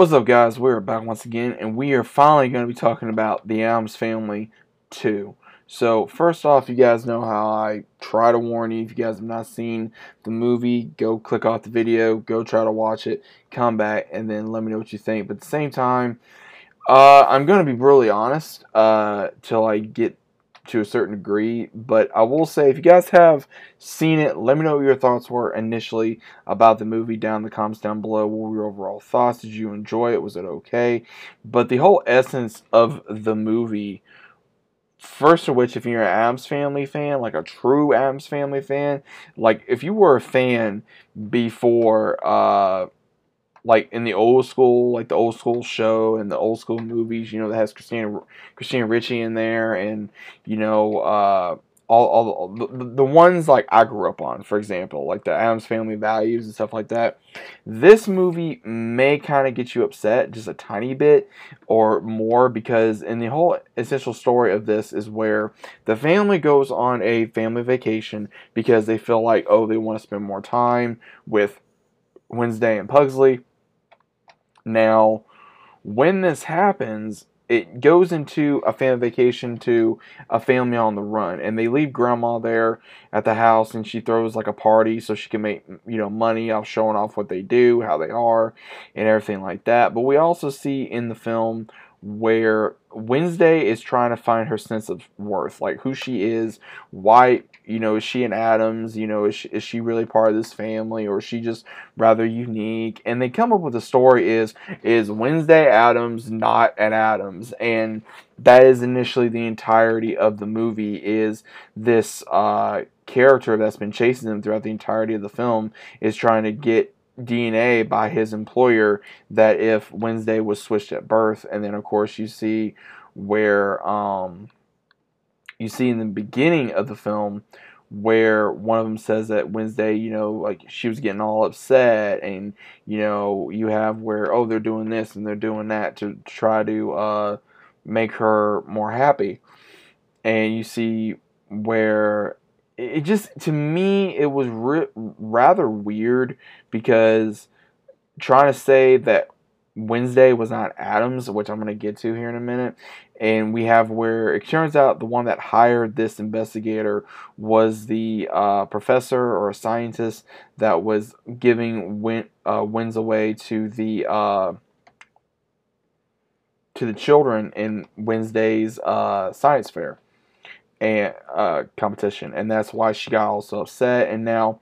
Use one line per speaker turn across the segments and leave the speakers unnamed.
What's up, guys? We're back once again, and we are finally going to be talking about The Addams Family 2. So, first off, you guys know how I try to warn you. If you guys have not seen the movie, go click off the video, go try to watch it, come back, and then let me know what you think. But at the same time, uh, I'm going to be brutally honest uh, till I get to a certain degree. But I will say, if you guys have seen it, let me know what your thoughts were initially about the movie down in the comments down below. What were your overall thoughts? Did you enjoy it? Was it okay? But the whole essence of the movie. First of which, if you're an Addams Family fan, like a true Addams Family fan, like if you were a fan before uh, like in the old school, like the old school show and the old school movies, you know, that has Christina Christina Ricci in there, and you know, uh, all all the, the ones like I grew up on, for example, like the Addams Family Values and stuff like that. This movie may kind of get you upset just a tiny bit or more because in the whole essential story of this is where the family goes on a family vacation because they feel like oh they want to spend more time with Wednesday and Pugsley now, when this happens, it goes into a family vacation to a family on the run and they leave grandma there at the house and she throws like a party so she can make you know money off showing off what they do how they are and everything like that. But we also see in the film where Wednesday is trying to find her sense of worth, like who she is, why, you know, is she an Addams, you know, is she, is she really part of this family or is she just rather unique? And they come up with a story is is Wednesday Addams not an Addams? And that is initially the entirety of the movie is this uh, character that's been chasing them throughout the entirety of the film is trying to get DNA by his employer that if Wednesday was switched at birth, and then of course you see where um, you see in the beginning of the film where one of them says that Wednesday, you know, like she was getting all upset, and you know, you have where oh they're doing this and they're doing that to try to uh, make her more happy, and you see where it just to me it was re- rather weird because trying to say that Wednesday was not Addams, which I'm going to get to here in a minute, and we have where it turns out the one that hired this investigator was the uh, professor or a scientist that was giving win, uh, wins away to the uh, to the children in Wednesday's uh, science fair and uh, competition, and that's why she got also upset. And now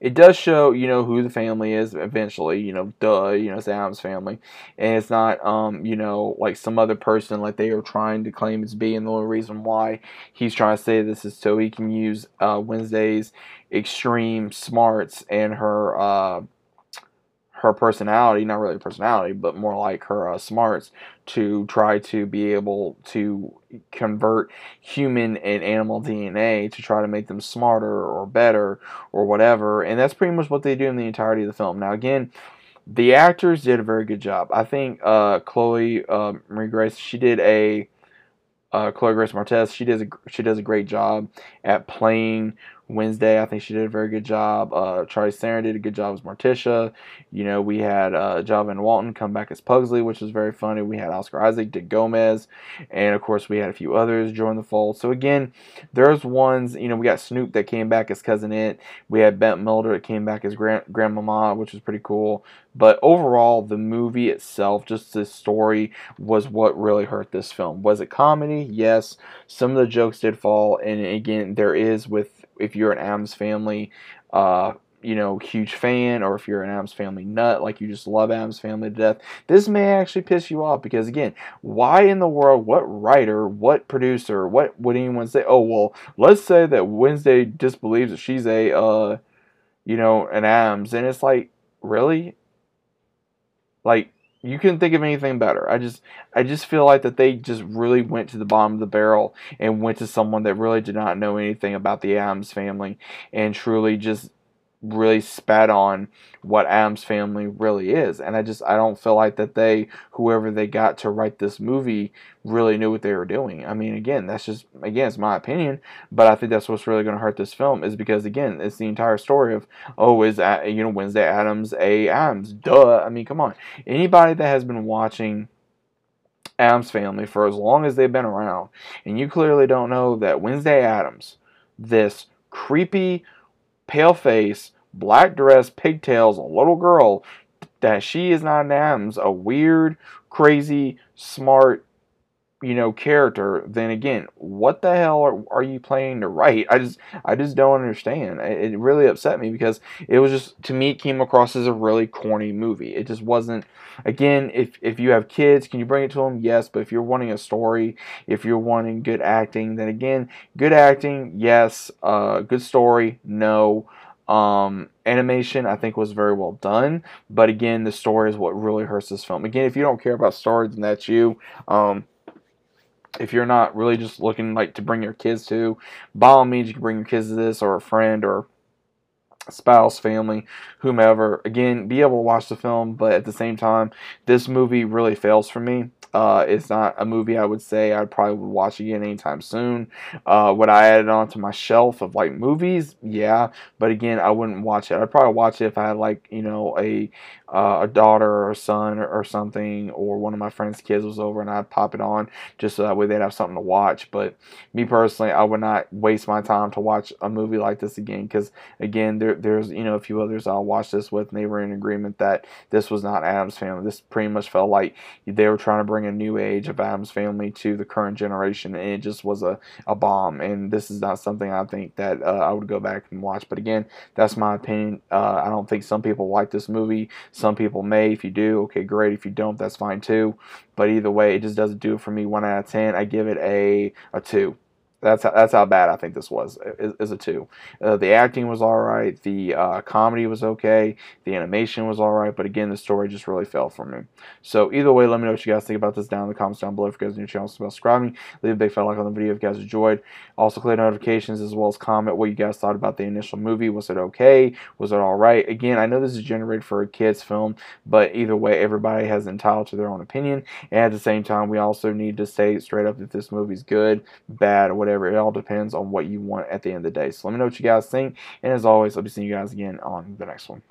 it does show, you know, who the family is eventually. You know, duh, you know, it's Addams family, and it's not, um, you know, like some other person like they are trying to claim it's being the only reason why he's trying to say this is so he can use uh, Wednesday's extreme smarts and her. Uh, her personality, not really personality, but more like her uh, smarts to try to be able to convert human and animal DNA to try to make them smarter or better or whatever. And that's pretty much what they do in the entirety of the film. Now, again, the actors did a very good job. I think uh, Chloe uh, Marie Grace, she did a uh, Chloe Grace Moretz, she does a she does a great job at playing Wednesday. I think she did a very good job. Uh, Charlize Theron did a good job as Morticia. You know, we had uh, Javon Walton come back as Pugsley, which was very funny. We had Oscar Isaac, Dick Gomez, and of course we had a few others join the fold. So again, there's ones. You know, we got Snoop that came back as Cousin Itt. We had Bette Midler that came back as Grand Grandmama, which was pretty cool. But overall, the movie itself, just the story, was what really hurt this film. Was it comedy? Yes. Some of the jokes did fall, and again, there is with if you're an Addams family, uh, you know, huge fan, or if you're an Addams family nut, like you just love Addams family to death, this may actually piss you off because again, why in the world, what writer, what producer, what would anyone say? Oh well, let's say that Wednesday disbelieves that she's a, uh, you know, an Addams, and it's like, really, like you couldn't think of anything better. I just I just feel like that they just really went to the bottom of the barrel and went to someone that really did not know anything about the Addams family and truly just really spat on what Addams family really is and I just I don't feel like that they whoever they got to write this movie really knew what they were doing. I mean again, that's just again it's my opinion, but I think that's what's really going to hurt this film is because again, it's the entire story of oh is you know Wednesday Addams a Addams duh. I mean, come on. Anybody that has been watching Addams family for as long as they've been around and you clearly don't know that Wednesday Addams this creepy pale face, black dress, pigtails, a little girl, that she is not an Addams, a weird, crazy, smart, you know, character, then again, what the hell are, are you playing to write? I just, I just don't understand. It, it really upset me because it was just, to me, it came across as a really corny movie. It just wasn't. Again, if if you have kids, can you bring it to them? Yes, but if you're wanting a story, if you're wanting good acting, then again, good acting, yes. Uh, good story, no. Um, animation, I think, was very well done. But again, the story is what really hurts this film. Again, if you don't care about story, then that's you. Um, if you're not really just looking like to bring your kids to, by all means, you can bring your kids to this or a friend or spouse, family, whomever. Again, be able to watch the film, but at the same time, this movie really fails for me. Uh, it's not a movie I would say I'd probably watch again anytime soon. Uh, would I add it onto my shelf of like movies? Yeah, but again, I wouldn't watch it. I'd probably watch it if I had like you know a uh, a daughter or a son or, or, something, or one of my friends' kids was over, and I'd pop it on just so that way they'd have something to watch. But me personally, I would not waste my time to watch a movie like this again because again, there, there's you know a few others I'll watch this with, and they were in agreement that this was not Addams Family. This pretty much felt like they were trying to bring a new age of Addams Family to the current generation, and it just was a, a bomb. And this is not something I think that uh, I would go back and watch. But again, that's my opinion. Uh, I don't think some people like this movie some people may. If you do, okay, great. If you don't, that's fine too. But either way, it just doesn't do it for me. One out of ten. I give it a a two. That's how, that's how bad I think this was. Is, a two. Uh, the acting was all right. The uh, comedy was okay. The animation was all right. But again, the story just really fell for me. So either way, let me know what you guys think about this down in the comments down below. If you guys are new to the channel, subscribe Leave a big fat like on the video if you guys enjoyed. Also, click notifications as well as comment what you guys thought about the initial movie. Was it okay? Was it all right? Again, I know this is generated for a kids film, but either way, everybody has entitled to their own opinion. And at the same time, we also need to say straight up if this movie's good, bad, or whatever whatever. It all depends on what you want at the end of the day. So let me know what you guys think. And as always, I'll be seeing you guys again on the next one.